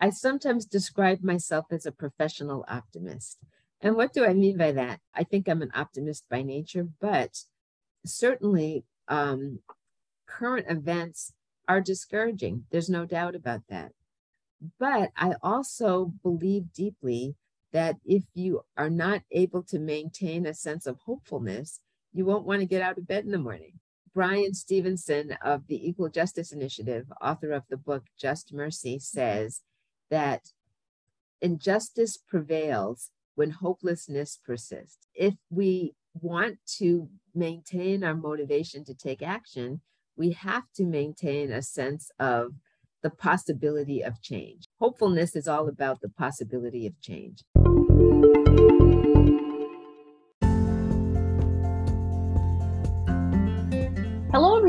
I sometimes describe myself as a professional optimist. And what do I mean by that? I think I'm an optimist by nature, but certainly um, current events are discouraging. There's no doubt about that. But I also believe deeply that if you are not able to maintain a sense of hopefulness, you won't want to get out of bed in the morning. Bryan Stevenson of the Equal Justice Initiative, author of the book Just Mercy, says that injustice prevails when hopelessness persists. If we want to maintain our motivation to take action, we have to maintain a sense of the possibility of change. Hopefulness is all about the possibility of change.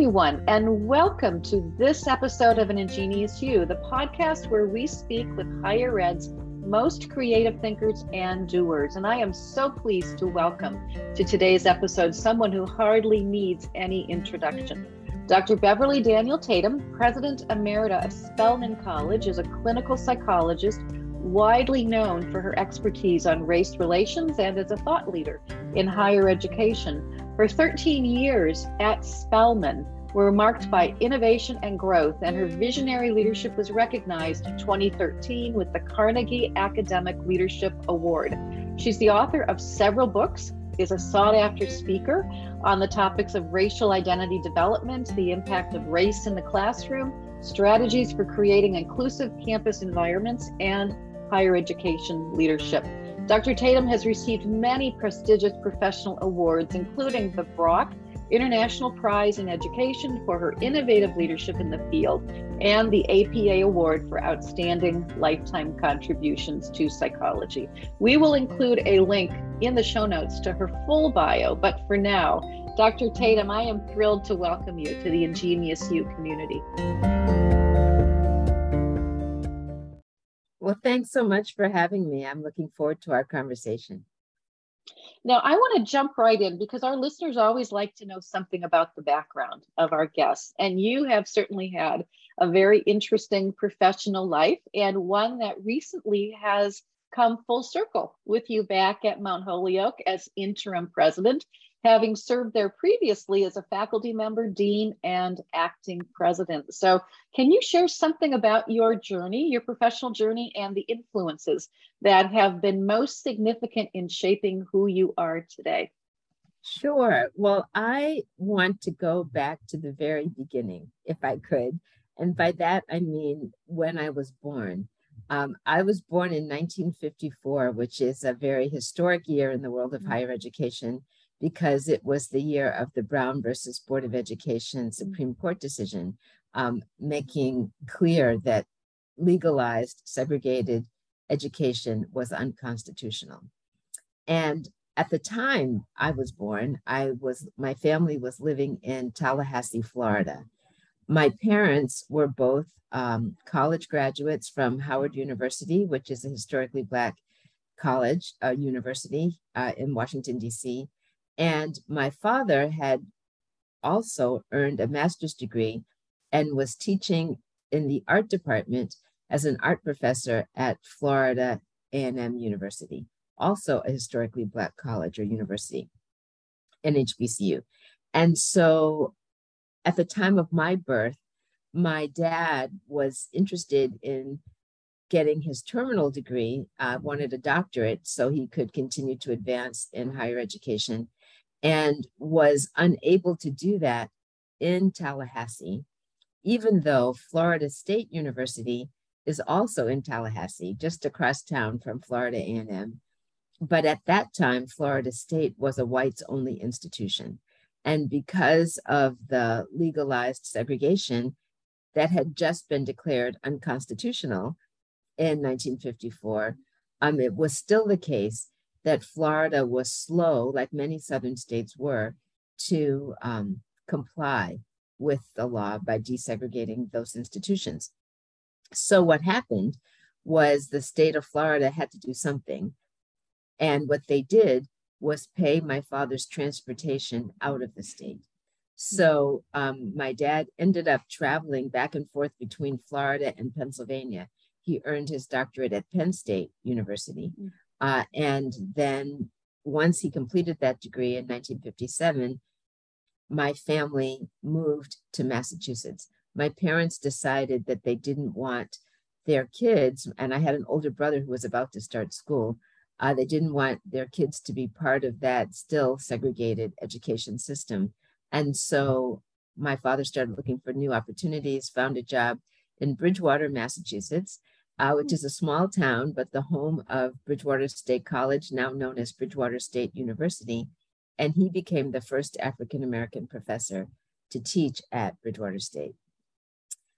Everyone, and welcome to this episode of An Ingenious You, the podcast where we speak with higher ed's most creative thinkers and doers. And I am so pleased to welcome to today's episode someone who hardly needs any introduction. Dr. Beverly Daniel Tatum, President Emerita of Spelman College, is a clinical psychologist widely known for her expertise on race relations and as a thought leader in higher education. For 13 years at Spelman were marked by innovation and growth, and her visionary leadership was recognized in 2013 with the Carnegie Academic Leadership Award. She's the author of several books, is a sought after speaker on the topics of racial identity development, the impact of race in the classroom, strategies for creating inclusive campus environments, and higher education leadership. Dr. Tatum has received many prestigious professional awards, including the Brock International Prize in Education for her innovative leadership in the field, and the APA Award for Outstanding Lifetime Contributions to Psychology. We will include a link in the show notes to her full bio, but for now, Dr. Tatum, I am thrilled to welcome you to the Ingenious You community. Well, thanks so much for having me. I'm looking forward to our conversation. Now, I want to jump right in because our listeners always like to know something about the background of our guests. And you have certainly had a very interesting professional life and one that recently has come full circle with you back at Mount Holyoke as interim president having served there previously as a faculty member, dean, and acting president. So, can you share something about your journey, your professional journey, and the influences that have been most significant in shaping who you are today? Sure. Well, I want to go back to the very beginning, if I could. And by that, I mean when I was born. Um, I was born in 1954, which is a very historic year in the world of mm-hmm. higher education because it was the year of the Brown versus Board of Education mm-hmm. Supreme Court decision, um, making clear that legalized segregated education was unconstitutional. And at the time I was born, I was my family was living in Tallahassee, Florida. My parents were both um, college graduates from Howard University, which is a historically Black college, uh, university uh, in Washington, D.C. And my father had also earned a master's degree and was teaching in the art department as an art professor at Florida A&M University, also a historically Black college or university, an HBCU. And so at the time of my birth, my dad was interested in getting his terminal degree, uh, wanted a doctorate so he could continue to advance in higher education and was unable to do that in Tallahassee, even though Florida State University is also in Tallahassee, just across town from Florida A&M. But at that time, Florida State was a whites only institution. And because of the legalized segregation that had just been declared unconstitutional in 1954, um, it was still the case that Florida was slow, like many southern states were, to um, comply with the law by desegregating those institutions. So, what happened was the state of Florida had to do something. And what they did was pay my father's transportation out of the state. So, um, my dad ended up traveling back and forth between Florida and Pennsylvania. he earned his doctorate at Penn State University. Uh, and then once he completed that degree in 1957, my family moved to Massachusetts. My parents decided that they didn't want their kids, and I had an older brother who was about to start school. Uh, they didn't want their kids to be part of that still segregated education system. And so my father started looking for new opportunities, found a job in Bridgewater, Massachusetts, uh, which is a small town, but the home of Bridgewater State College, now known as Bridgewater State University. And he became the first African American professor to teach at Bridgewater State.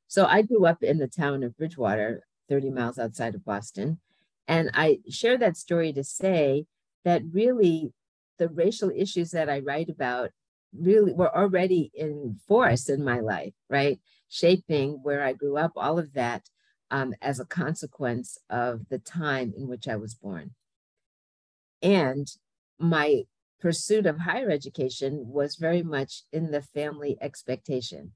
So I grew up in the town of Bridgewater, 30 miles outside of Boston. And I share that story to say that really the racial issues that I write about really were already in force in my life, right? Shaping where I grew up, all of that um, as a consequence of the time in which I was born. And my pursuit of higher education was very much in the family expectation.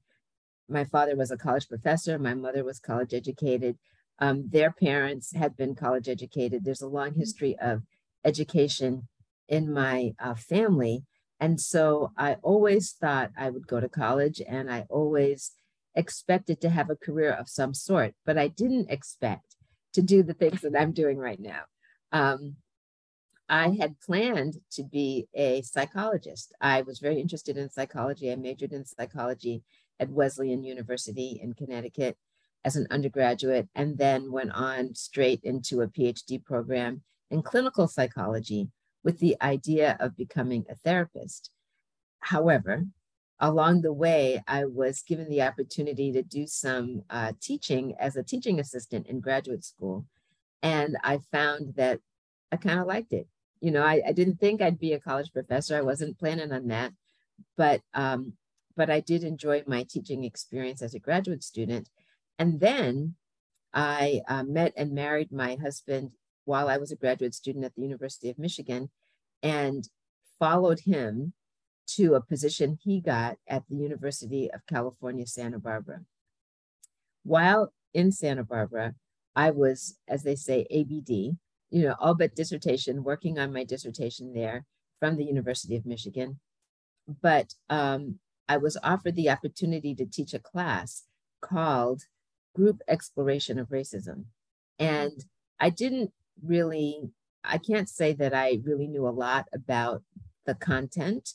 My father was a college professor, my mother was college educated. Um, their parents had been college educated. There's a long history of education in my uh, family. And so I always thought I would go to college and I always expected to have a career of some sort, but I didn't expect to do the things that I'm doing right now. Um, I had planned to be a psychologist. I was very interested in psychology. I majored in psychology at Wesleyan University in Connecticut as an undergraduate, and then went on straight into a PhD program in clinical psychology with the idea of becoming a therapist. However, along the way, I was given the opportunity to do some uh, teaching as a teaching assistant in graduate school. And I found that I kind of liked it. You know, I, I, didn't think I'd be a college professor. I wasn't planning on that. But um, but I did enjoy my teaching experience as a graduate student. And then I uh, met and married my husband while I was a graduate student at the University of Michigan and followed him to a position he got at the University of California, Santa Barbara. While in Santa Barbara, I was, as they say, ABD, you know, all but dissertation, working on my dissertation there from the University of Michigan. But um, I was offered the opportunity to teach a class called Group Exploration of Racism. And I didn't really, I can't say that I really knew a lot about the content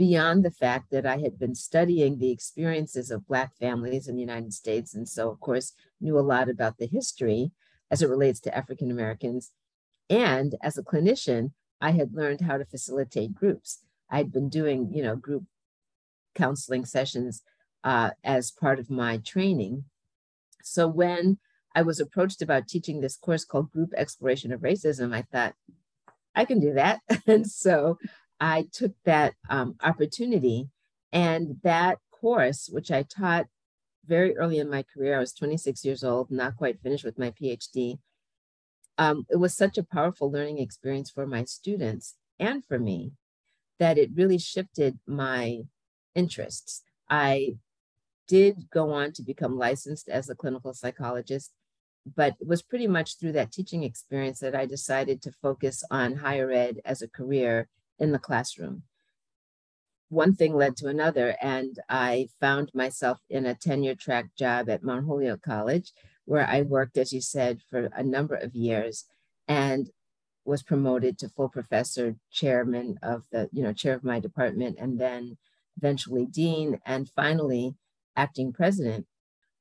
beyond the fact that I had been studying the experiences of Black families in the United States. And so, of course, knew a lot about the history as it relates to African Americans. And as a clinician, I had learned how to facilitate groups. I'd been doing, you know, group counseling sessions uh, as part of my training. So when I was approached about teaching this course called Group Exploration of Racism, I thought, I can do that. and so I took that um, opportunity and that course, which I taught very early in my career, I was 26 years old, not quite finished with my PhD. Um, it was such a powerful learning experience for my students and for me that it really shifted my interests. I did go on to become licensed as a clinical psychologist, but it was pretty much through that teaching experience that I decided to focus on higher ed as a career in the classroom. One thing led to another, and I found myself in a tenure track job at Mount Holyoke College, where I worked, as you said, for a number of years and was promoted to full professor, chairman of the, you know, chair of my department, and then eventually dean, and finally acting president.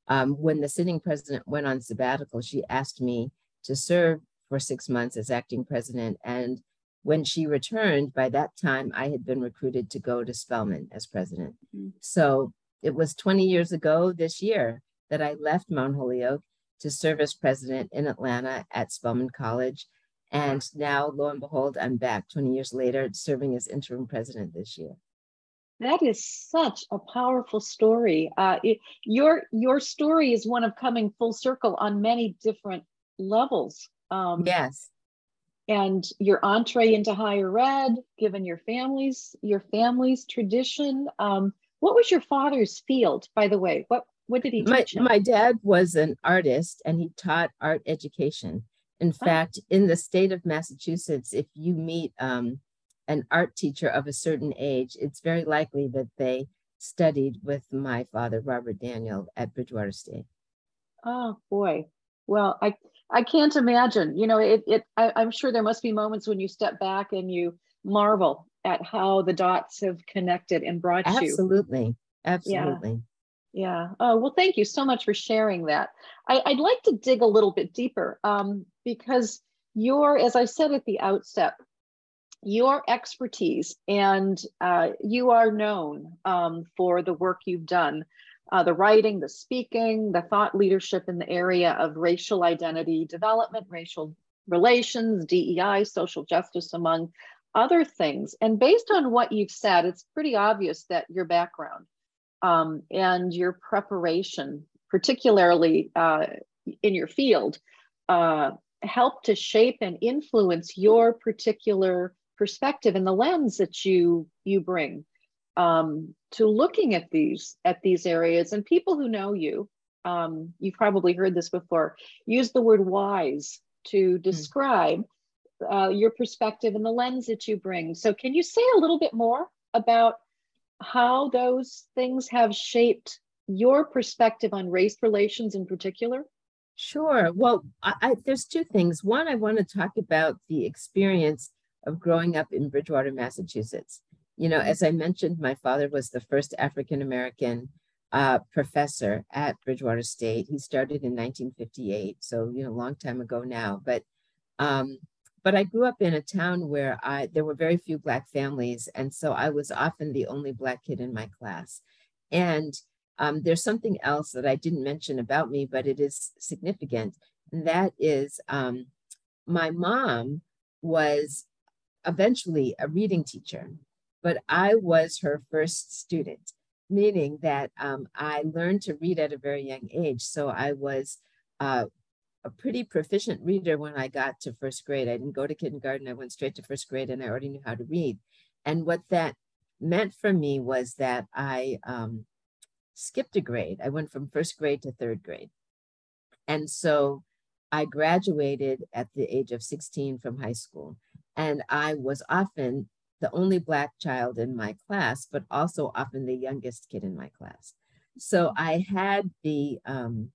Um, when the sitting president went on sabbatical, she asked me to serve for six months as acting president. And when she returned, by that time, I had been recruited to go to Spelman as president. Mm-hmm. So it was 20 years ago this year that I left Mount Holyoke to serve as president in Atlanta at Spelman College. And now, lo and behold, I'm back 20 years later serving as interim president this year. That is such a powerful story. Uh, it, your your story is one of coming full circle on many different levels. Um, yes and your entree into higher ed, given your family's your family's tradition. Um, what was your father's field, by the way? What What did he my, teach him? my dad was an artist and he taught art education. In Oh. fact, in the state of Massachusetts, if you meet um, an art teacher of a certain age, it's very likely that they studied with my father, Robert Daniel, at Bridgewater State. Oh boy. Well, I I can't imagine. You know, it it I, I'm sure there must be moments when you step back and you marvel at how the dots have connected and brought you. Absolutely. Absolutely. Yeah. yeah. Oh, well, thank you so much for sharing that. I, I'd like to dig a little bit deeper um, because your, as I said at the outset, your expertise and uh, you are known um, for the work you've done uh, the writing, the speaking, the thought leadership in the area of racial identity development, racial relations, DEI, social justice, among other things. And based on what you've said, it's pretty obvious that your background um, and your preparation, particularly uh, in your field, uh, help to shape and influence your particular perspective and the lens that you you bring um, to looking at these at these areas. And people who know you, um, you've probably heard this before, use the word wise to describe uh, your perspective and the lens that you bring. So, can you say a little bit more about how those things have shaped your perspective on race relations in particular? Sure. Well, I, I, there's two things. One, I want to talk about the experience of growing up in Bridgewater, Massachusetts. You know, as I mentioned, my father was the first African American uh, professor at Bridgewater State. He started in 1958, so you know, a long time ago now. But um, but I grew up in a town where I there were very few black families, and so I was often the only black kid in my class. And um, there's something else that I didn't mention about me, but it is significant, and that is um, my mom was eventually a reading teacher, but I was her first student, meaning that um, I learned to read at a very young age. So I was uh, a pretty proficient reader when I got to first grade. I didn't go to kindergarten, I went straight to first grade and I already knew how to read. And what that meant for me was that I um, skipped a grade. I went from first grade to third grade. And so I graduated at the age of 16 from high school. And I was often the only Black child in my class, but also often the youngest kid in my class. So I had the um,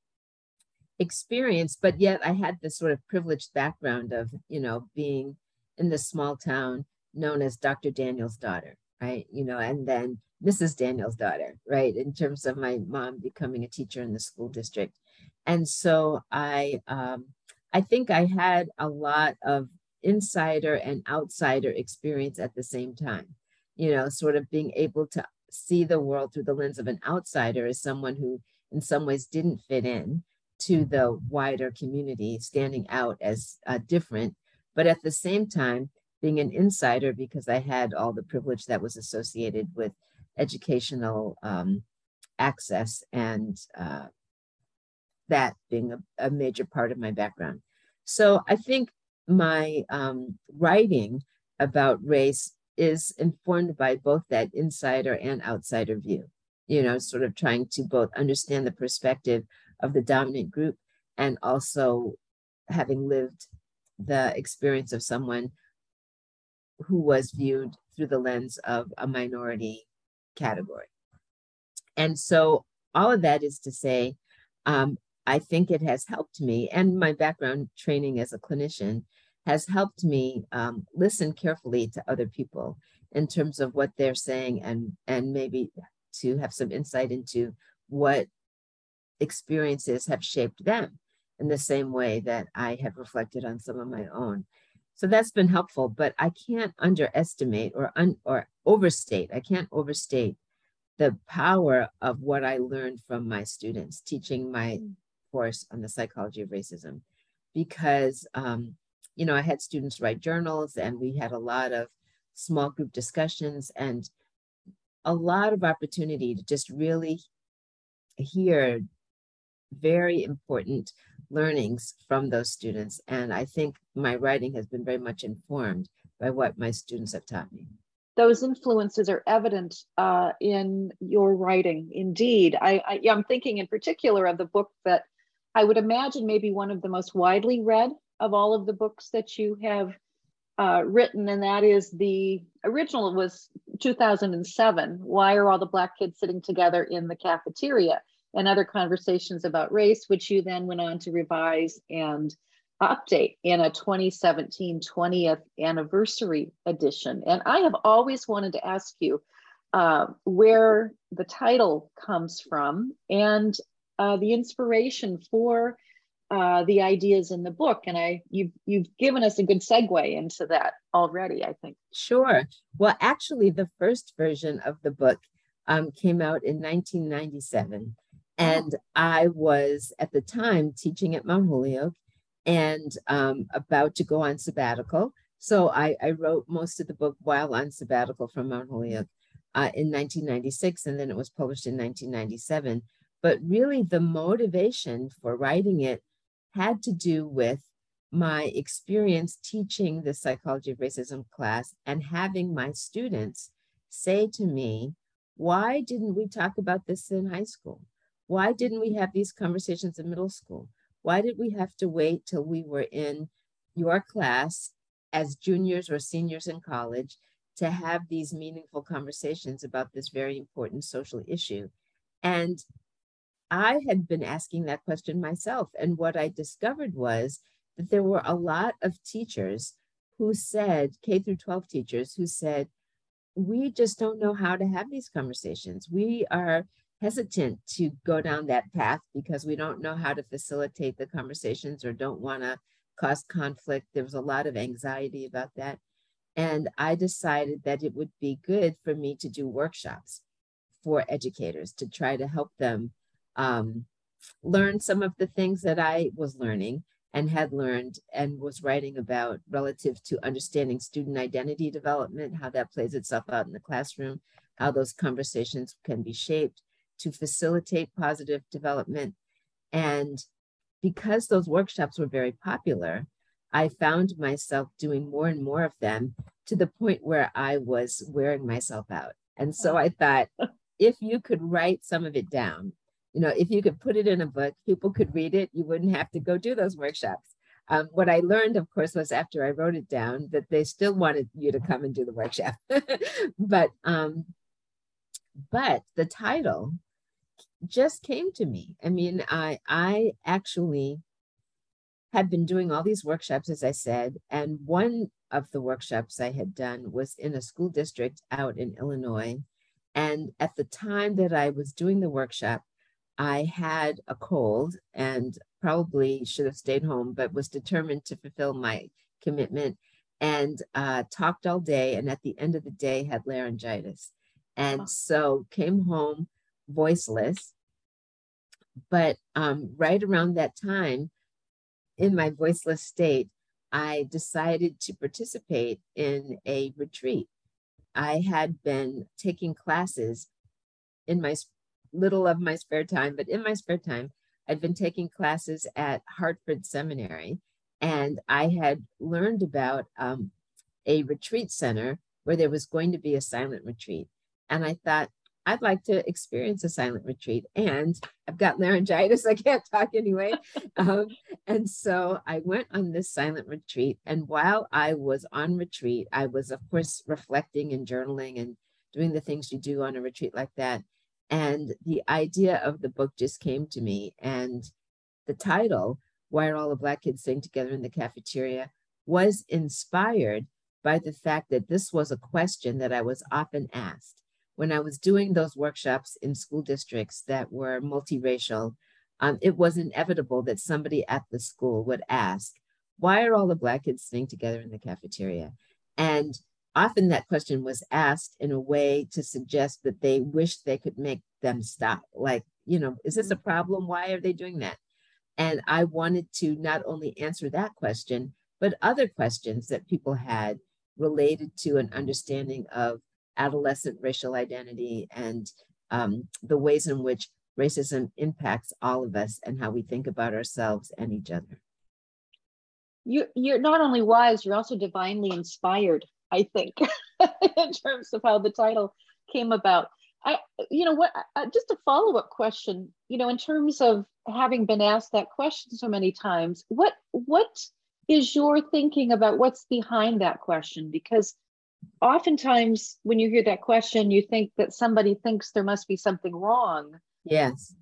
experience, but yet I had this sort of privileged background of, you know, being in this small town known as Dr. Daniel's daughter, right? You know, and then Mrs. Daniel's daughter, right? In terms of my mom becoming a teacher in the school district. And so I, um, I think I had a lot of insider and outsider experience at the same time. You know, sort of being able to see the world through the lens of an outsider as someone who, in some ways, didn't fit in to the wider community, standing out as uh, different, but at the same time, being an insider because I had all the privilege that was associated with educational um, access and uh, that being a, a, major part of my background. So I think my um, writing about race is informed by both that insider and outsider view, you know, sort of trying to both understand the perspective of the dominant group and also having lived the experience of someone who was viewed through the lens of a minority category. And so all of that is to say, um, I think it has helped me, and my background training as a clinician has helped me um, listen carefully to other people in terms of what they're saying and and maybe to have some insight into what experiences have shaped them in the same way that I have reflected on some of my own. So that's been helpful, but I can't underestimate or un, or overstate. I can't overstate the power of what I learned from my students teaching my course on the psychology of racism, because um, you know I had students write journals and we had a lot of small group discussions and a lot of opportunity to just really hear very important learnings from those students. And I think my writing has been very much informed by what my students have taught me. those influences are evident uh, in your writing. Indeed, I, I, I'm thinking in particular of the book that I would imagine maybe one of the most widely read of all of the books that you have uh, written, and that is the original was 2007. Why are all the Black kids sitting together in the cafeteria? And other conversations about race, which you then went on to revise and update in a 2017 20th anniversary edition. And I have always wanted to ask you uh, where the title comes from and uh, the inspiration for uh, the ideas in the book. And I you've you've given us a good segue into that already, I think. Sure. Well, actually, the first version of the book um, came out in 1997. And I was at the time teaching at Mount Holyoke and um, about to go on sabbatical. So I, I, wrote most of the book while on sabbatical from Mount Holyoke uh, in 1996, and then it was published in 1997. But really, the motivation for writing it had to do with my experience teaching the psychology of racism class and having my students say to me, Why didn't we talk about this in high school? Why didn't we have these conversations in middle school? Why did we have to wait till we were in your class as juniors or seniors in college to have these meaningful conversations about this very important social issue? And I had been asking that question myself. And what I discovered was that there were a lot of teachers who said, K through 12 teachers, who said, we just don't know how to have these conversations. We are hesitant to go down that path because we don't know how to facilitate the conversations or don't want to cause conflict. There was a lot of anxiety about that. And I decided that it would be good for me to do workshops for educators to try to help them um, learn some of the things that I was learning and had learned and was writing about relative to understanding student identity development, how that plays itself out in the classroom, how those conversations can be shaped to facilitate positive development. And because those workshops were very popular, I found myself doing more and more of them to the point where I was wearing myself out. And so I thought, if you could write some of it down, you know, if you could put it in a book, people could read it, you wouldn't have to go do those workshops. Um, what I learned, of course, was after I wrote it down that they still wanted you to come and do the workshop. but um, but the title just came to me. I mean, I I actually had been doing all these workshops, as I said, and one of the workshops I had done was in a school district out in Illinois. And at the time that I was doing the workshop, I had a cold and probably should have stayed home, but was determined to fulfill my commitment and uh, talked all day. And at the end of the day, had laryngitis. And so came home voiceless. But um, right around that time, in my voiceless state, I decided to participate in a retreat. I had been taking classes in my little of my spare time, but in my spare time, I'd been taking classes at Hartford Seminary, and I had learned about um, a retreat center where there was going to be a silent retreat. And I thought, I'd like to experience a silent retreat. And I've got laryngitis, I can't talk anyway. Um, and so I went on this silent retreat. And while I was on retreat, I was, of course, reflecting and journaling and doing the things you do on a retreat like that. And the idea of the book just came to me. And the title, Why Are All the Black Kids Sitting Together in the Cafeteria, was inspired by the fact that this was a question that I was often asked when I was doing those workshops in school districts that were multiracial, um, it was inevitable that somebody at the school would ask, why are all the Black kids sitting together in the cafeteria? And often that question was asked in a way to suggest that they wish they could make them stop. Like, you know, is this a problem? Why are they doing that? And I wanted to not only answer that question, but other questions that people had related to an understanding of adolescent racial identity and um, the ways in which racism impacts all of us and how we think about ourselves and each other. You, you're not only wise, you're also divinely inspired. I think, in terms of how the title came about. I, you know what, just a follow up question, you know, in terms of having been asked that question so many times, what, what is your thinking about what's behind that question? Because oftentimes when you hear that question, you think that somebody thinks there must be something wrong. Yes.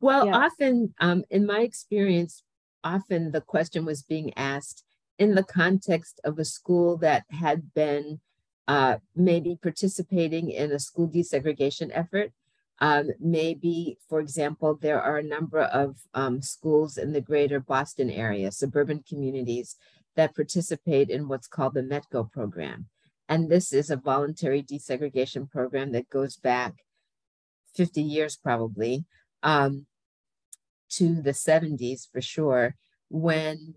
Well, yeah. often um, in my experience, often the question was being asked in the context of a school that had been uh, maybe participating in a school desegregation effort. Um, maybe, for example, there are a number of um, schools in the greater Boston area, suburban communities that participate in what's called the METCO program. And this is a voluntary desegregation program that goes back 50 years probably um, to the 70s for sure, when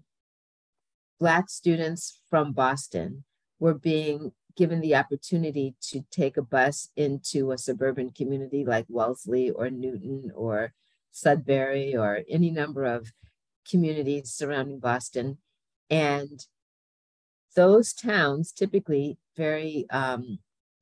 Black students from Boston were being given the opportunity to take a bus into a suburban community like Wellesley or Newton or Sudbury or any number of communities surrounding Boston. And those towns, typically very um,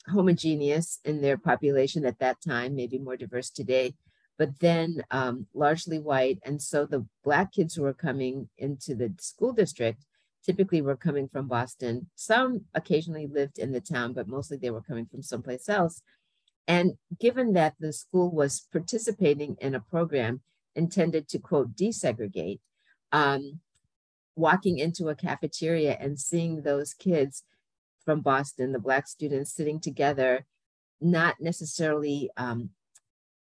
homogeneous in their population at that time, maybe more diverse today, but then um, largely white. And so the Black kids who were coming into the school district typically were coming from Boston. Some occasionally lived in the town, but mostly they were coming from someplace else. And given that the school was participating in a program intended to, quote, desegregate, um, walking into a cafeteria and seeing those kids from Boston, the Black students sitting together, not necessarily um,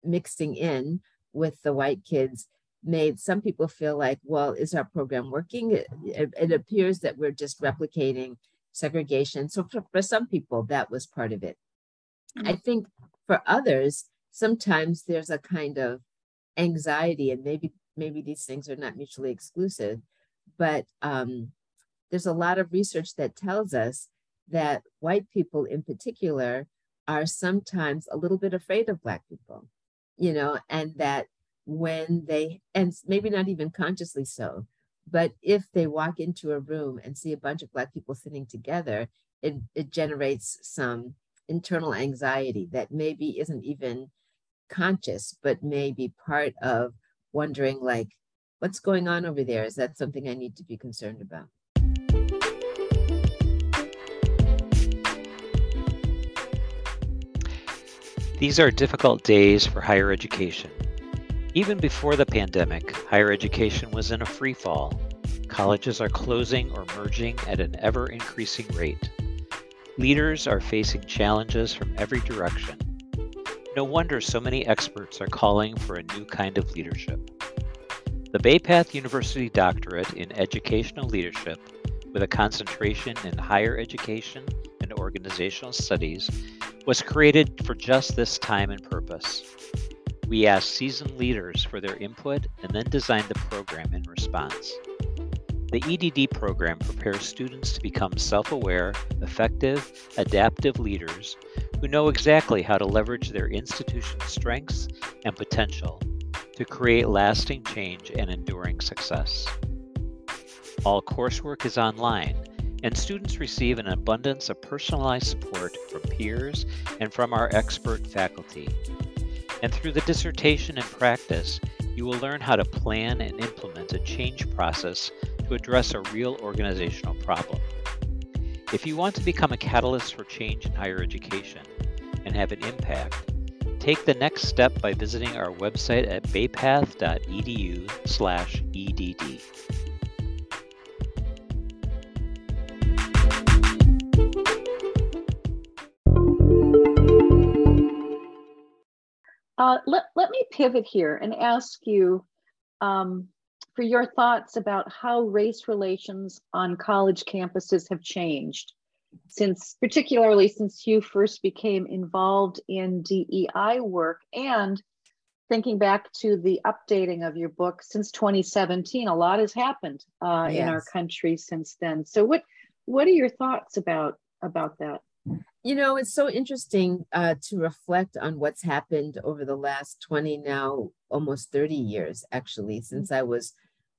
mixing in with the white kids, made some people feel like, well, is our program working? It, it, it appears that we're just replicating segregation. So for, for some people, that was part of it. Mm-hmm. I think for others, sometimes there's a kind of anxiety, and maybe maybe these things are not mutually exclusive, but um, there's a lot of research that tells us that white people in particular are sometimes a little bit afraid of black people you know and that when they, and maybe not even consciously so, but if they walk into a room and see a bunch of Black people sitting together, it, it generates some internal anxiety that maybe isn't even conscious, but may be part of wondering, like, what's going on over there? Is that something I need to be concerned about? These are difficult days for higher education. Even before the pandemic, higher education was in a free fall. Colleges are closing or merging at an ever increasing rate. Leaders are facing challenges from every direction. No wonder so many experts are calling for a new kind of leadership. The Bay Path University Doctorate in Educational Leadership, with a concentration in higher education and organizational studies, was created for just this time and purpose. We asked seasoned leaders for their input and then designed the program in response. The EDD program prepares students to become self aware, effective, adaptive leaders who know exactly how to leverage their institution's strengths and potential to create lasting change and enduring success. All coursework is online, and students receive an abundance of personalized support from peers and from our expert faculty and through the dissertation and practice, you will learn how to plan and implement a change process to address a real organizational problem. If you want to become a catalyst for change in higher education and have an impact, take the next step by visiting our website at baypath.edu/edd. Uh, let, let me pivot here and ask you um, for your thoughts about how race relations on college campuses have changed since, particularly since you first became involved in DEI work and thinking back to the updating of your book since 2017, a lot has happened uh, yes. in our country since then. So what, what are your thoughts about, about that? You know, it's so interesting uh, to reflect on what's happened over the last 20, now almost 30 years, actually, since I was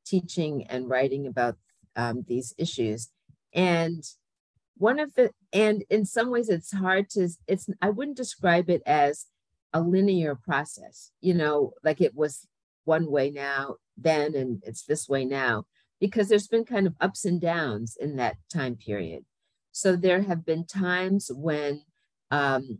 teaching and writing about um, these issues. And one of the and in some ways it's hard to it's i wouldn't describe it as a linear process you know like it was one way now then and it's this way now because there's been kind of ups and downs in that time period so there have been times when um,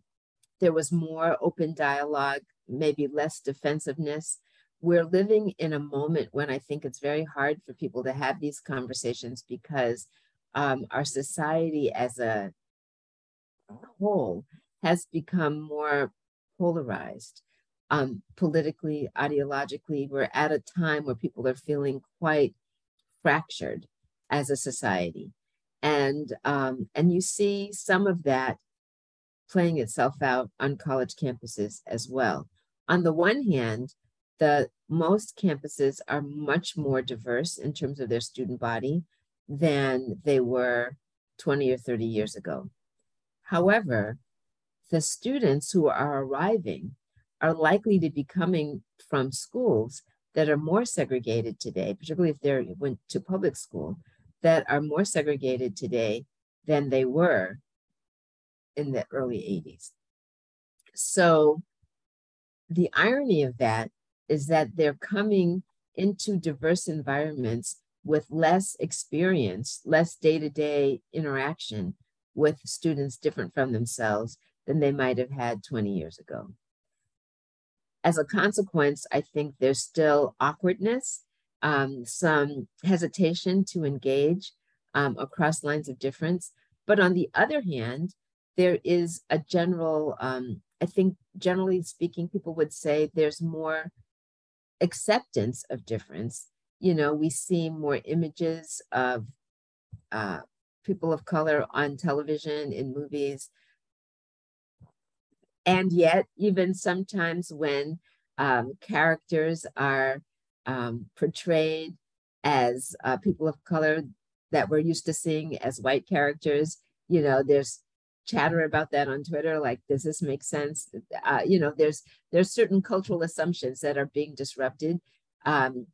there was more open dialogue maybe less defensiveness we're living in a moment when i think it's very hard for people to have these conversations because um, our society as a whole has become more polarized um, politically, ideologically. We're at a time where people are feeling quite fractured as a society. And, um, and you see some of that playing itself out on college campuses as well. On the one hand, the most campuses are much more diverse in terms of their student body than they were 20 or 30 years ago. However, the students who are arriving are likely to be coming from schools that are more segregated today, particularly if they went to public school, that are more segregated today than they were in the early 80s. So the irony of that is that they're coming into diverse environments with less experience, less day to day interaction with students different from themselves than they might have had 20 years ago. As a consequence, I think there's still awkwardness, um, some hesitation to engage um, across lines of difference. But on the other hand, there is a general, um, I think, generally speaking, people would say there's more acceptance of difference you know, we see more images of uh, people of color on television, in movies. And yet, even sometimes when um, characters are um, portrayed as uh, people of color that we're used to seeing as white characters, you know, there's chatter about that on Twitter. Like, does this make sense? Uh, you know, there's there's certain cultural assumptions that are being disrupted. Um,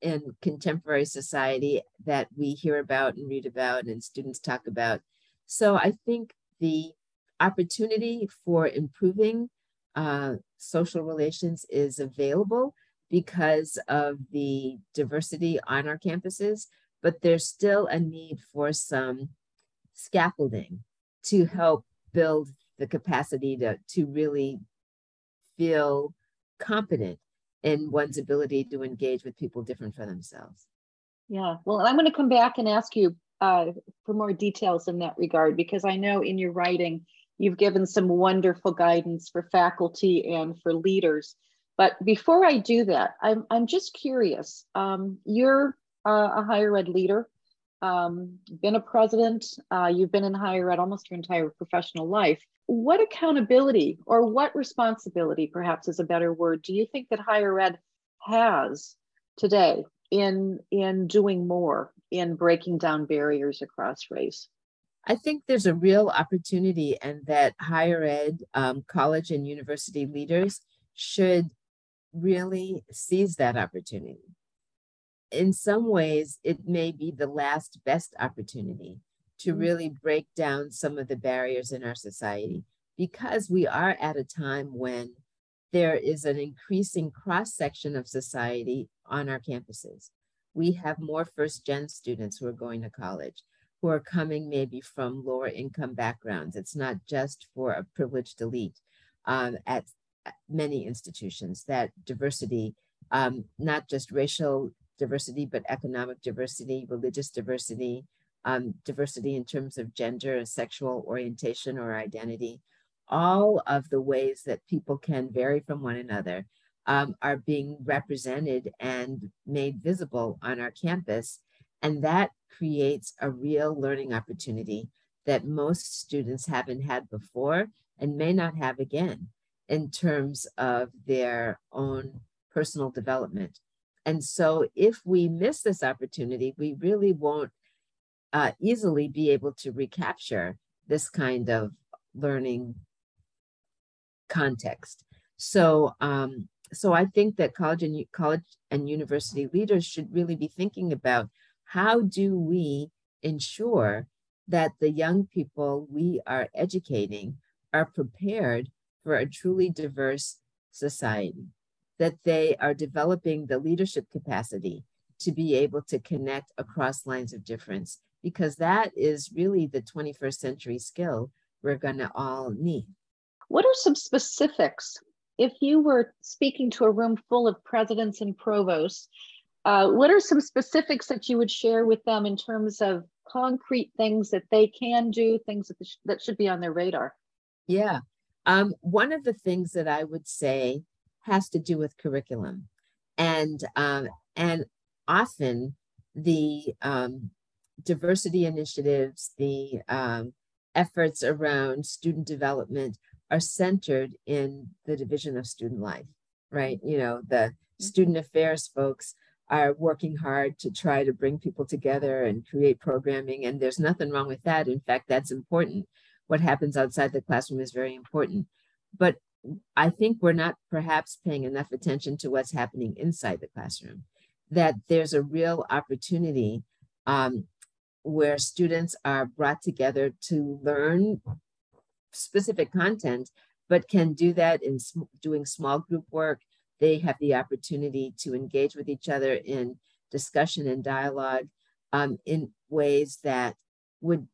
in contemporary society that we hear about and read about and students talk about. So I think the opportunity for improving uh, social relations is available because of the diversity on our campuses, but there's still a need for some scaffolding to help build the capacity to, to really feel competent in one's ability to engage with people different from themselves. Yeah, well, I'm going to come back and ask you uh, for more details in that regard because I know in your writing you've given some wonderful guidance for faculty and for leaders. But before I do that, I'm, I'm just curious. Um, you're uh, a higher ed leader, um, been a president, uh, you've been in higher ed almost your entire professional life what accountability or what responsibility, perhaps is a better word, do you think that higher ed has today in in doing more in breaking down barriers across race? I think there's a real opportunity, and that higher ed, um, college, and university leaders should really seize that opportunity. In some ways, it may be the last best opportunity to mm-hmm. really break down some of the barriers in our society because we are at a time when there is an increasing cross section of society on our campuses. We have more first gen students who are going to college, who are coming maybe from lower income backgrounds. It's not just for a privileged elite um, at many institutions, that diversity, um, not just racial diversity, but economic diversity, religious diversity, um, diversity in terms of gender, sexual orientation, or identity, all of the ways that people can vary from one another um, are being represented and made visible on our campus. And that creates a real learning opportunity that most students haven't had before and may not have again in terms of their own personal development. And so, if we miss this opportunity, we really won't uh, easily be able to recapture this kind of learning context. So, um, so I think that college and college and university leaders should really be thinking about how do we ensure that the young people we are educating are prepared for a truly diverse society, that they are developing the leadership capacity to be able to connect across lines of difference, because that is really the 21st century skill we're going to all need. What are some specifics? If you were speaking to a room full of presidents and provosts, uh, what are some specifics that you would share with them in terms of concrete things that they can do, things that, sh that should be on their radar? Yeah. Um, one of the things that I would say has to do with curriculum. And, um, and often the um, diversity initiatives, the um, efforts around student development are centered in the division of student life, right? You know, the mm-hmm. student affairs folks are working hard to try to bring people together and create programming. And there's nothing wrong with that. In fact, that's important. What happens outside the classroom is very important. But I think we're not perhaps paying enough attention to what's happening inside the classroom, that there's a real opportunity um, where students are brought together to learn specific content, but can do that in sm doing small group work, they have the opportunity to engage with each other in discussion and dialogue um, in ways that would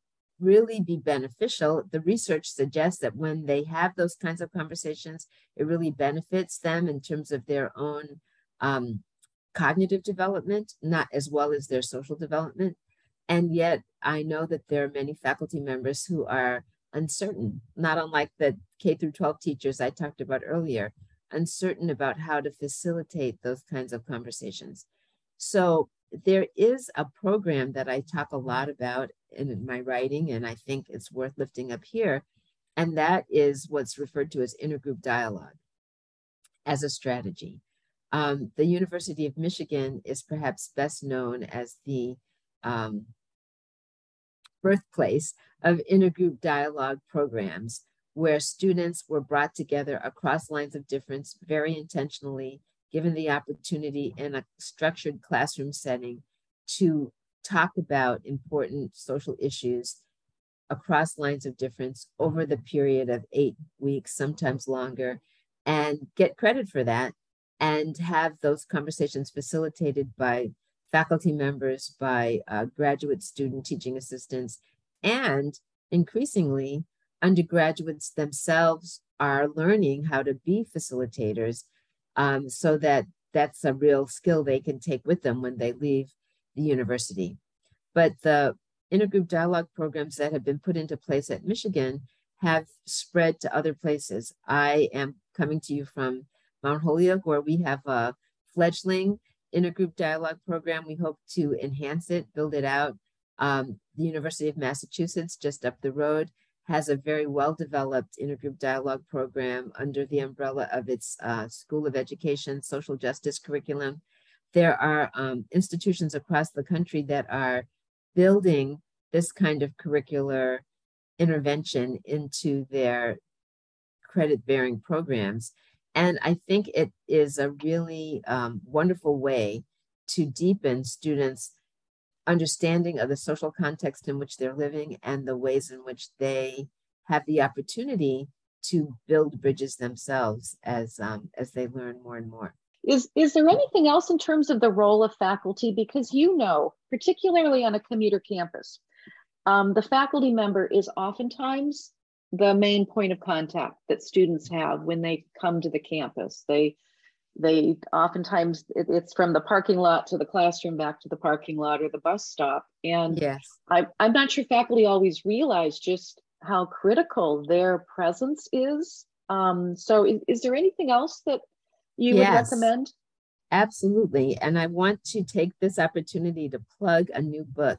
really be beneficial. The research suggests that when they have those kinds of conversations, it really benefits them in terms of their own um, cognitive development, not as well as their social development. And yet, I know that there are many faculty members who are uncertain, not unlike the K through 12 teachers I talked about earlier, uncertain about how to facilitate those kinds of conversations. So there is a program that I talk a lot about in my writing, and I think it's worth lifting up here. And that is what's referred to as intergroup dialogue as a strategy. Um, the University of Michigan is perhaps best known as the um, birthplace of intergroup dialogue programs where students were brought together across lines of difference very intentionally, given the opportunity in a structured classroom setting to talk about important social issues across lines of difference over the period of eight weeks, sometimes longer, and get credit for that and have those conversations facilitated by faculty members, by uh, graduate student teaching assistants, and increasingly undergraduates themselves are learning how to be facilitators um, so that that's a real skill they can take with them when they leave the university. But the intergroup dialogue programs that have been put into place at Michigan have spread to other places. I am coming to you from Mount Holyoke, where we have a fledgling intergroup dialogue program. We hope to enhance it, build it out. Um, the University of Massachusetts, just up the road, has a very well-developed intergroup dialogue program under the umbrella of its uh, School of Education social justice curriculum. There are um, institutions across the country that are building this kind of curricular intervention into their credit-bearing programs. And I think it is a really um, wonderful way to deepen students' understanding of the social context in which they're living and the ways in which they have the opportunity to build bridges themselves as um, as they learn more and more. Is is there anything else in terms of the role of faculty? Because you know, particularly on a commuter campus, um, the faculty member is oftentimes the main point of contact that students have when they come to the campus. They they oftentimes it, it's from the parking lot to the classroom back to the parking lot or the bus stop and yes I, i'm not sure faculty always realize just how critical their presence is um, so is, is, there anything else that you yes, would recommend absolutely and i want to take this opportunity to plug a new book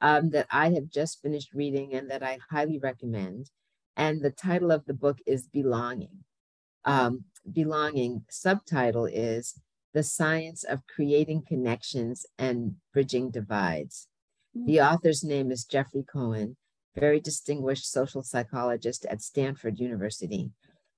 um, that i have just finished reading and that i highly recommend and the title of the book is belonging um, belonging subtitle is The Science of Creating Connections and Bridging Divides. The mm. author's name is Geoffrey Cohen, very distinguished social psychologist at Stanford University.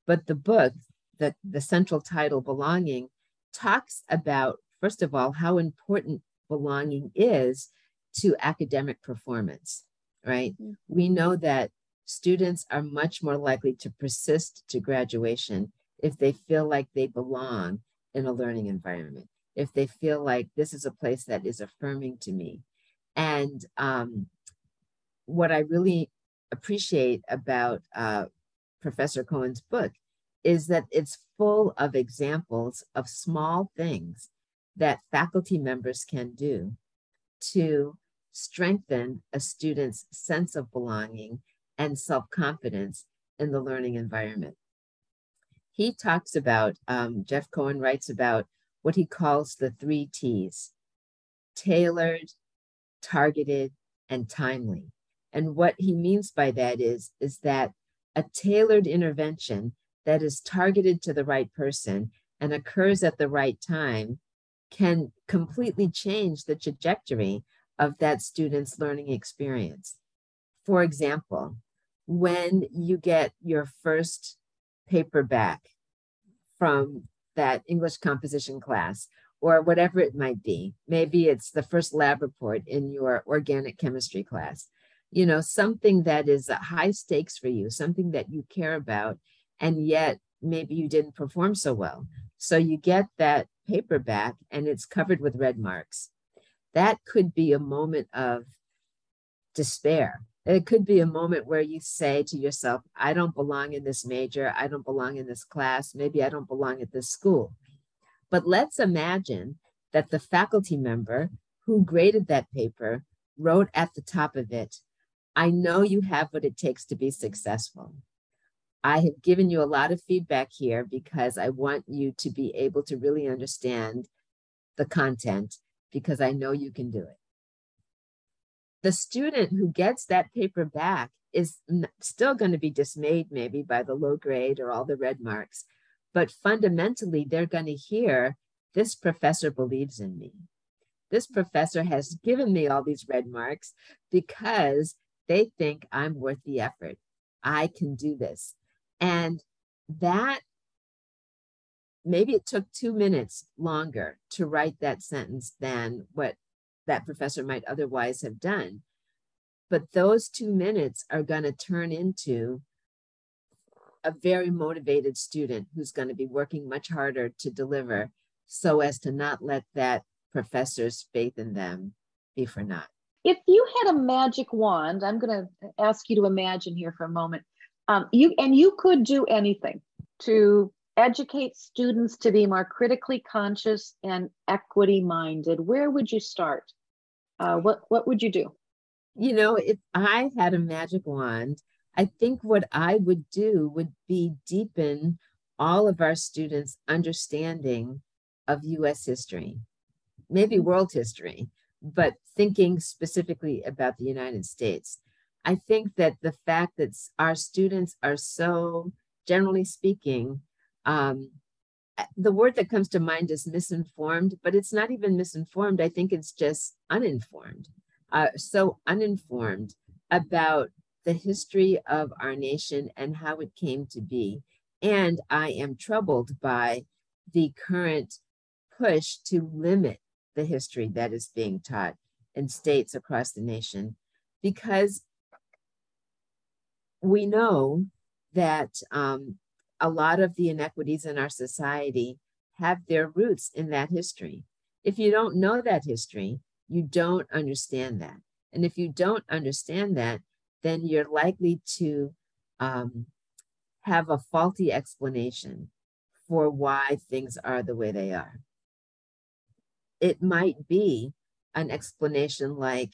But the book, the, the central title, Belonging, talks about, first of all, how important belonging is to academic performance. right? Mm-hmm. We know that students are much more likely to persist to graduation if they feel like they belong in a learning environment, if they feel like this is a place that is affirming to me. And um, what I really appreciate about uh, Professor Cohen's book is that it's full of examples of small things that faculty members can do to strengthen a student's sense of belonging and self confidence in the learning environment. He talks about, um, Geoff Cohen writes about what he calls the three T's tailored, targeted, and timely. And what he means by that is, is that a tailored intervention that is targeted to the right person and occurs at the right time can completely change the trajectory of that student's learning experience. For example, when you get your first paper back from that English composition class or whatever it might be, maybe it's the first lab report in your organic chemistry class, you know, something that is high stakes for you, something that you care about, and yet maybe you didn't perform so well. So you get that paper back and it's covered with red marks. That could be a moment of despair. It could be a moment where you say to yourself, I don't belong in this major. I don't belong in this class. Maybe I don't belong at this school. But let's imagine that the faculty member who graded that paper wrote at the top of it, I know you have what it takes to be successful. I have given you a lot of feedback here because I want you to be able to really understand the content because I know you can do it. The student who gets that paper back is still going to be dismayed, maybe by the low grade or all the red marks, but fundamentally, they're going to hear this professor believes in me. This professor has given me all these red marks because they think I'm worth the effort. I can do this. And that maybe it took two minutes longer to write that sentence than what that professor might otherwise have done. But those two minutes are going to turn into a very motivated student who's going to be working much harder to deliver so as to not let that professor's faith in them be for naught. If you had a magic wand, I'm going to ask you to imagine here for a moment. Um, you and you could do anything to educate students to be more critically conscious and equity minded. Where would you start? Uh, what what would you do? You know, if I had a magic wand, I think what I would do would be deepen all of our students' understanding of US history, maybe world history, but thinking specifically about the United States. I think that the fact that our students are so, generally speaking, um, the word that comes to mind is misinformed, but it's not even misinformed. I think it's just uninformed. Uh, so uninformed about the history of our nation and how it came to be. And I am troubled by the current push to limit the history that is being taught in states across the nation because we know that um, a lot of the inequities in our society have their roots in that history. If you don't know that history, you don't understand that. And if you don't understand that, then you're likely to um, have a faulty explanation for why things are the way they are. It might be an explanation like,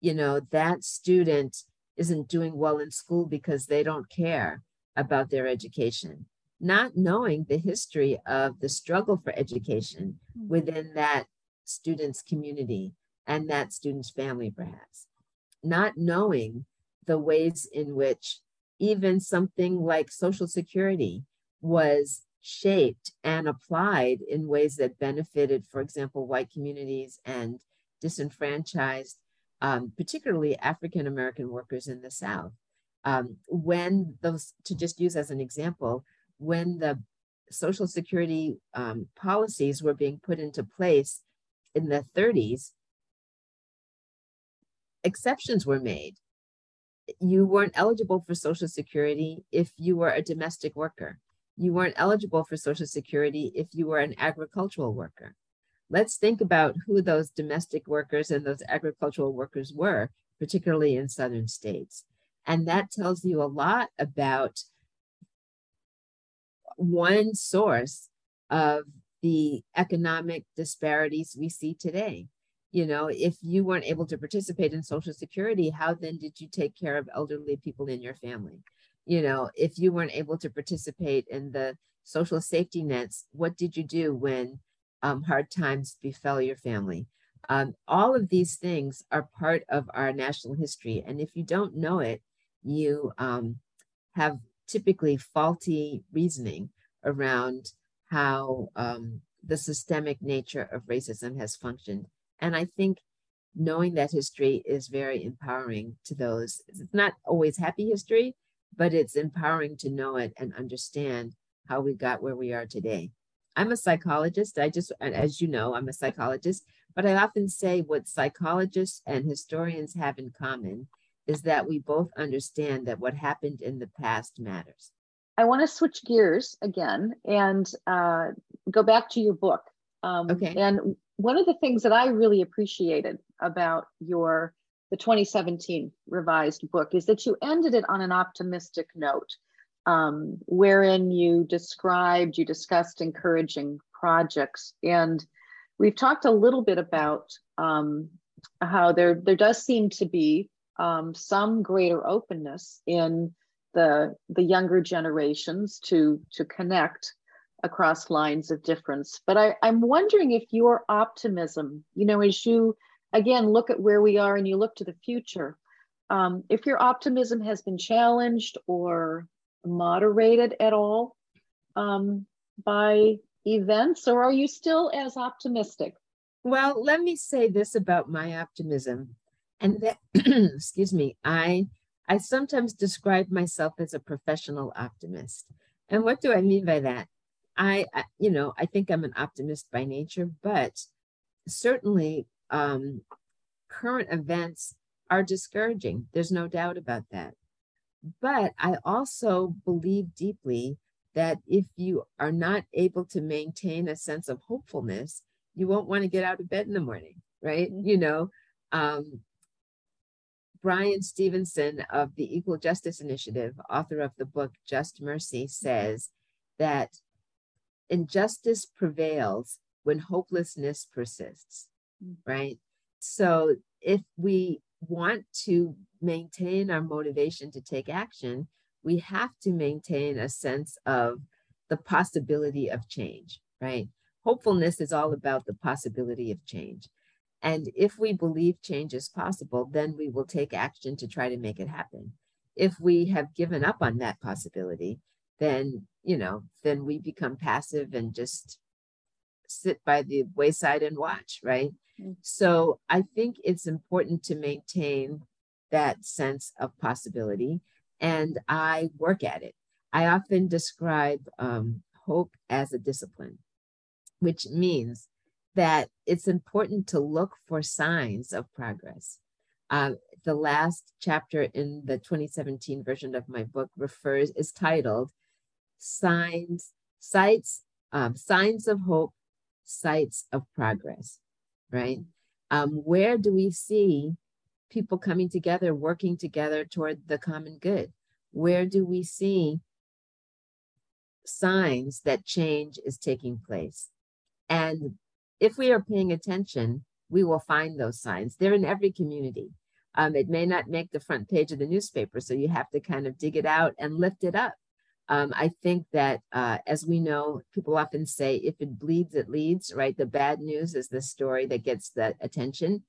you know, that student isn't doing well in school because they don't care about their education, not knowing the history of the struggle for education hmm. within that student's community and that student's family, perhaps, not knowing the ways in which even something like Social Security was shaped and applied in ways that benefited, for example, white communities and disenfranchised um, particularly African American workers in the South. Um, when those, to just use as an example, when the Social Security um, policies were being put into place in the 30s, exceptions were made you weren't eligible for Social Security if you were a domestic worker. You weren't eligible for Social Security if you were an agricultural worker. Let's think about who those domestic workers and those agricultural workers were, particularly in southern states. And that tells you a lot about one source of the economic disparities we see today. You know, if you weren't able to participate in Social Security, how then did you take care of elderly people in your family? You know, if you weren't able to participate in the social safety nets, what did you do when um, hard times befell your family? Um, all of these things are part of our national history. And if you don't know it, you um, have typically faulty reasoning around how um, the systemic nature of racism has functioned. And I think knowing that history is very empowering to those. It's not always happy history, but it's empowering to know it and understand how we got where we are today. I'm a psychologist. I just, as you know, I'm a psychologist, but I often say what psychologists and historians have in common is that we both understand that what happened in the past matters. I want to switch gears again and uh, go back to your book. Um, okay. And one of the things that I really appreciated about your the 2017 revised book is that you ended it on an optimistic note, um, wherein you described, you discussed encouraging projects, and we've talked a little bit about um, how there there does seem to be um, some greater openness in the the younger generations to to connect across lines of difference. But I, I'm wondering if your optimism, you know, as you again look at where we are and you look to the future, um, if your optimism has been challenged or moderated at all um, by events, or are you still as optimistic? Well, let me say this about my optimism and that excuse me i i sometimes describe myself as a professional optimist. And what do i mean by that? I, I you know i think i'm an optimist by nature but certainly um, current events are discouraging. There's no doubt about that but i also believe deeply that if you are not able to maintain a sense of hopefulness you won't want to get out of bed in the morning right mm-hmm. you know um, Bryan Stevenson of the Equal Justice Initiative, author of the book Just Mercy, says that injustice prevails when hopelessness persists, right? So if we want to maintain our motivation to take action, we have to maintain a sense of the possibility of change, right? Hopefulness is all about the possibility of change. And if we believe change is possible, then we will take action to try to make it happen. If we have given up on that possibility, then, you know, then we become passive and just sit by the wayside and watch, right? So I think it's important to maintain that sense of possibility. And I work at it. I often describe um, hope as a discipline, which means that it's important to look for signs of progress. Uh, the last chapter in the 2017 version of my book refers is titled "Signs, Sites, um, Signs of Hope, Sites of Progress." Right? Um, where do we see people coming together, working together toward the common good? Where do we see signs that change is taking place? And if we are paying attention, we will find those signs. They're in every community. Um, it may not make the front page of the newspaper, so you have to kind of dig it out and lift it up. Um, I think that, uh, as we know, people often say, if it bleeds, it leads, right? The bad news is the story that gets the attention.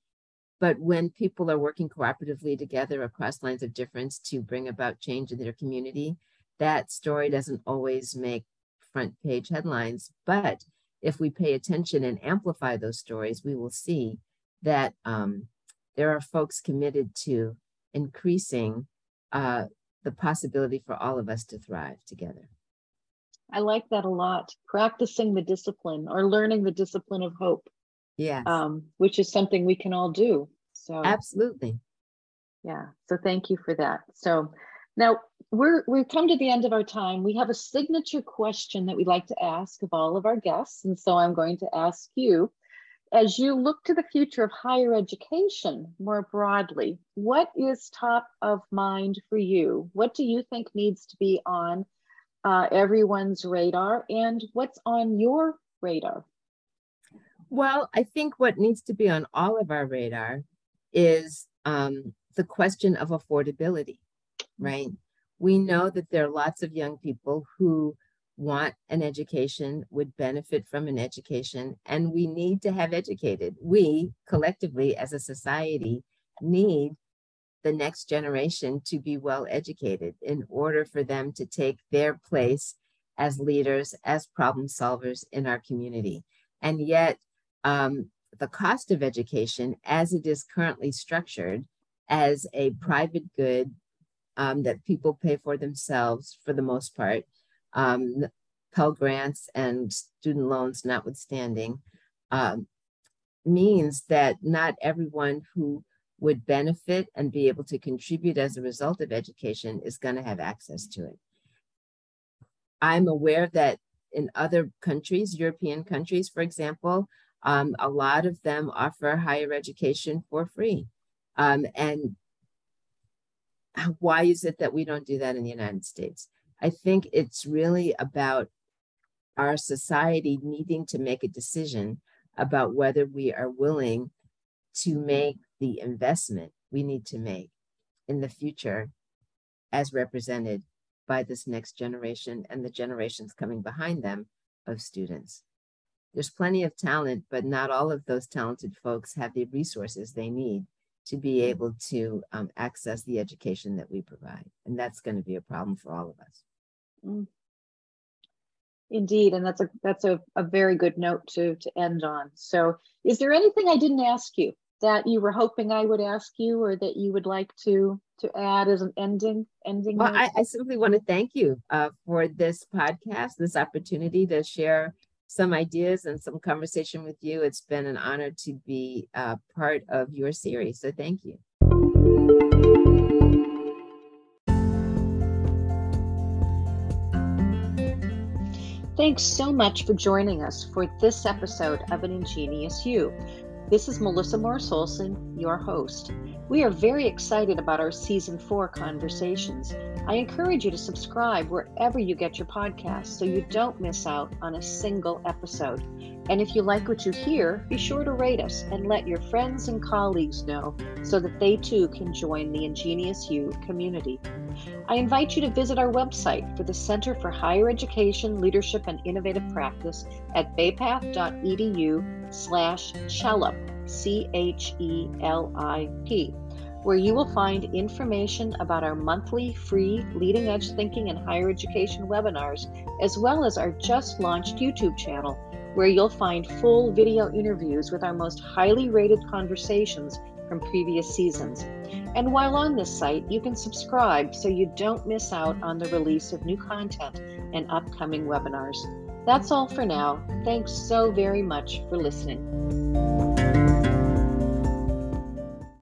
But when people are working cooperatively together across lines of difference to bring about change in their community, that story doesn't always make front page headlines, but if we pay attention and amplify those stories, we will see that um, there are folks committed to increasing uh, the possibility for all of us to thrive together. I like that a lot. Practicing the discipline or learning the discipline of hope. Yeah. Um, which is something we can all do. So absolutely. Yeah. So thank you for that. So now we're we've come to the end of our time. We have a signature question that we'd like to ask of all of our guests. And so I'm going to ask you, as you look to the future of higher education more broadly, what is top of mind for you? What do you think needs to be on uh, everyone's radar and what's on your radar? Well, I think what needs to be on all of our radar is um, the question of affordability, right? We know that there are lots of young people who want an education, would benefit from an education, and we need to have educated. We collectively, as a society, need the next generation to be well educated in order for them to take their place as leaders, as problem solvers in our community. And yet, um, the cost of education, as it is currently structured as a private good um, that people pay for themselves for the most part, um, Pell Grants and student loans notwithstanding, um, means that not everyone who would benefit and be able to contribute as a result of education is going to have access to it. I'm aware that in other countries, European countries, for example, um, a lot of them offer higher education for free. Um, and why is it that we don't do that in the United States? I think it's really about our society needing to make a decision about whether we are willing to make the investment we need to make in the future as represented by this next generation and the generations coming behind them of students. There's plenty of talent, but not all of those talented folks have the resources they need to be able to um, access the education that we provide. And that's going to be a problem for all of us. Mm. Indeed, and that's a that's a, a very good note to to end on. So, is there anything I didn't ask you that you were hoping I would ask you, or that you would like to to add as an ending ending? Well, I, I, simply want to thank you uh, for this podcast, this opportunity to share some ideas and some conversation with you. It's been an honor to be uh, part of your series. So, thank you. Thanks so much for joining us for this episode of An Ingenious You. This is Melissa Morriss-Olson, your host. We are very excited about our season four conversations. I encourage you to subscribe wherever you get your podcasts so you don't miss out on a single episode. And if you like what you hear, be sure to rate us and let your friends and colleagues know so that they too can join the Ingenious You community. I invite you to visit our website for the Center for Higher Education, Leadership, and Innovative Practice at baypath.edu slash CHELIP, C-H-E-L-I-P where you will find information about our monthly free leading edge thinking and higher education webinars, as well as our just launched YouTube channel, where you'll find full video interviews with our most highly rated conversations from previous seasons. And while on this site, you can subscribe so you don't miss out on the release of new content and upcoming webinars. That's all for now. Thanks so very much for listening.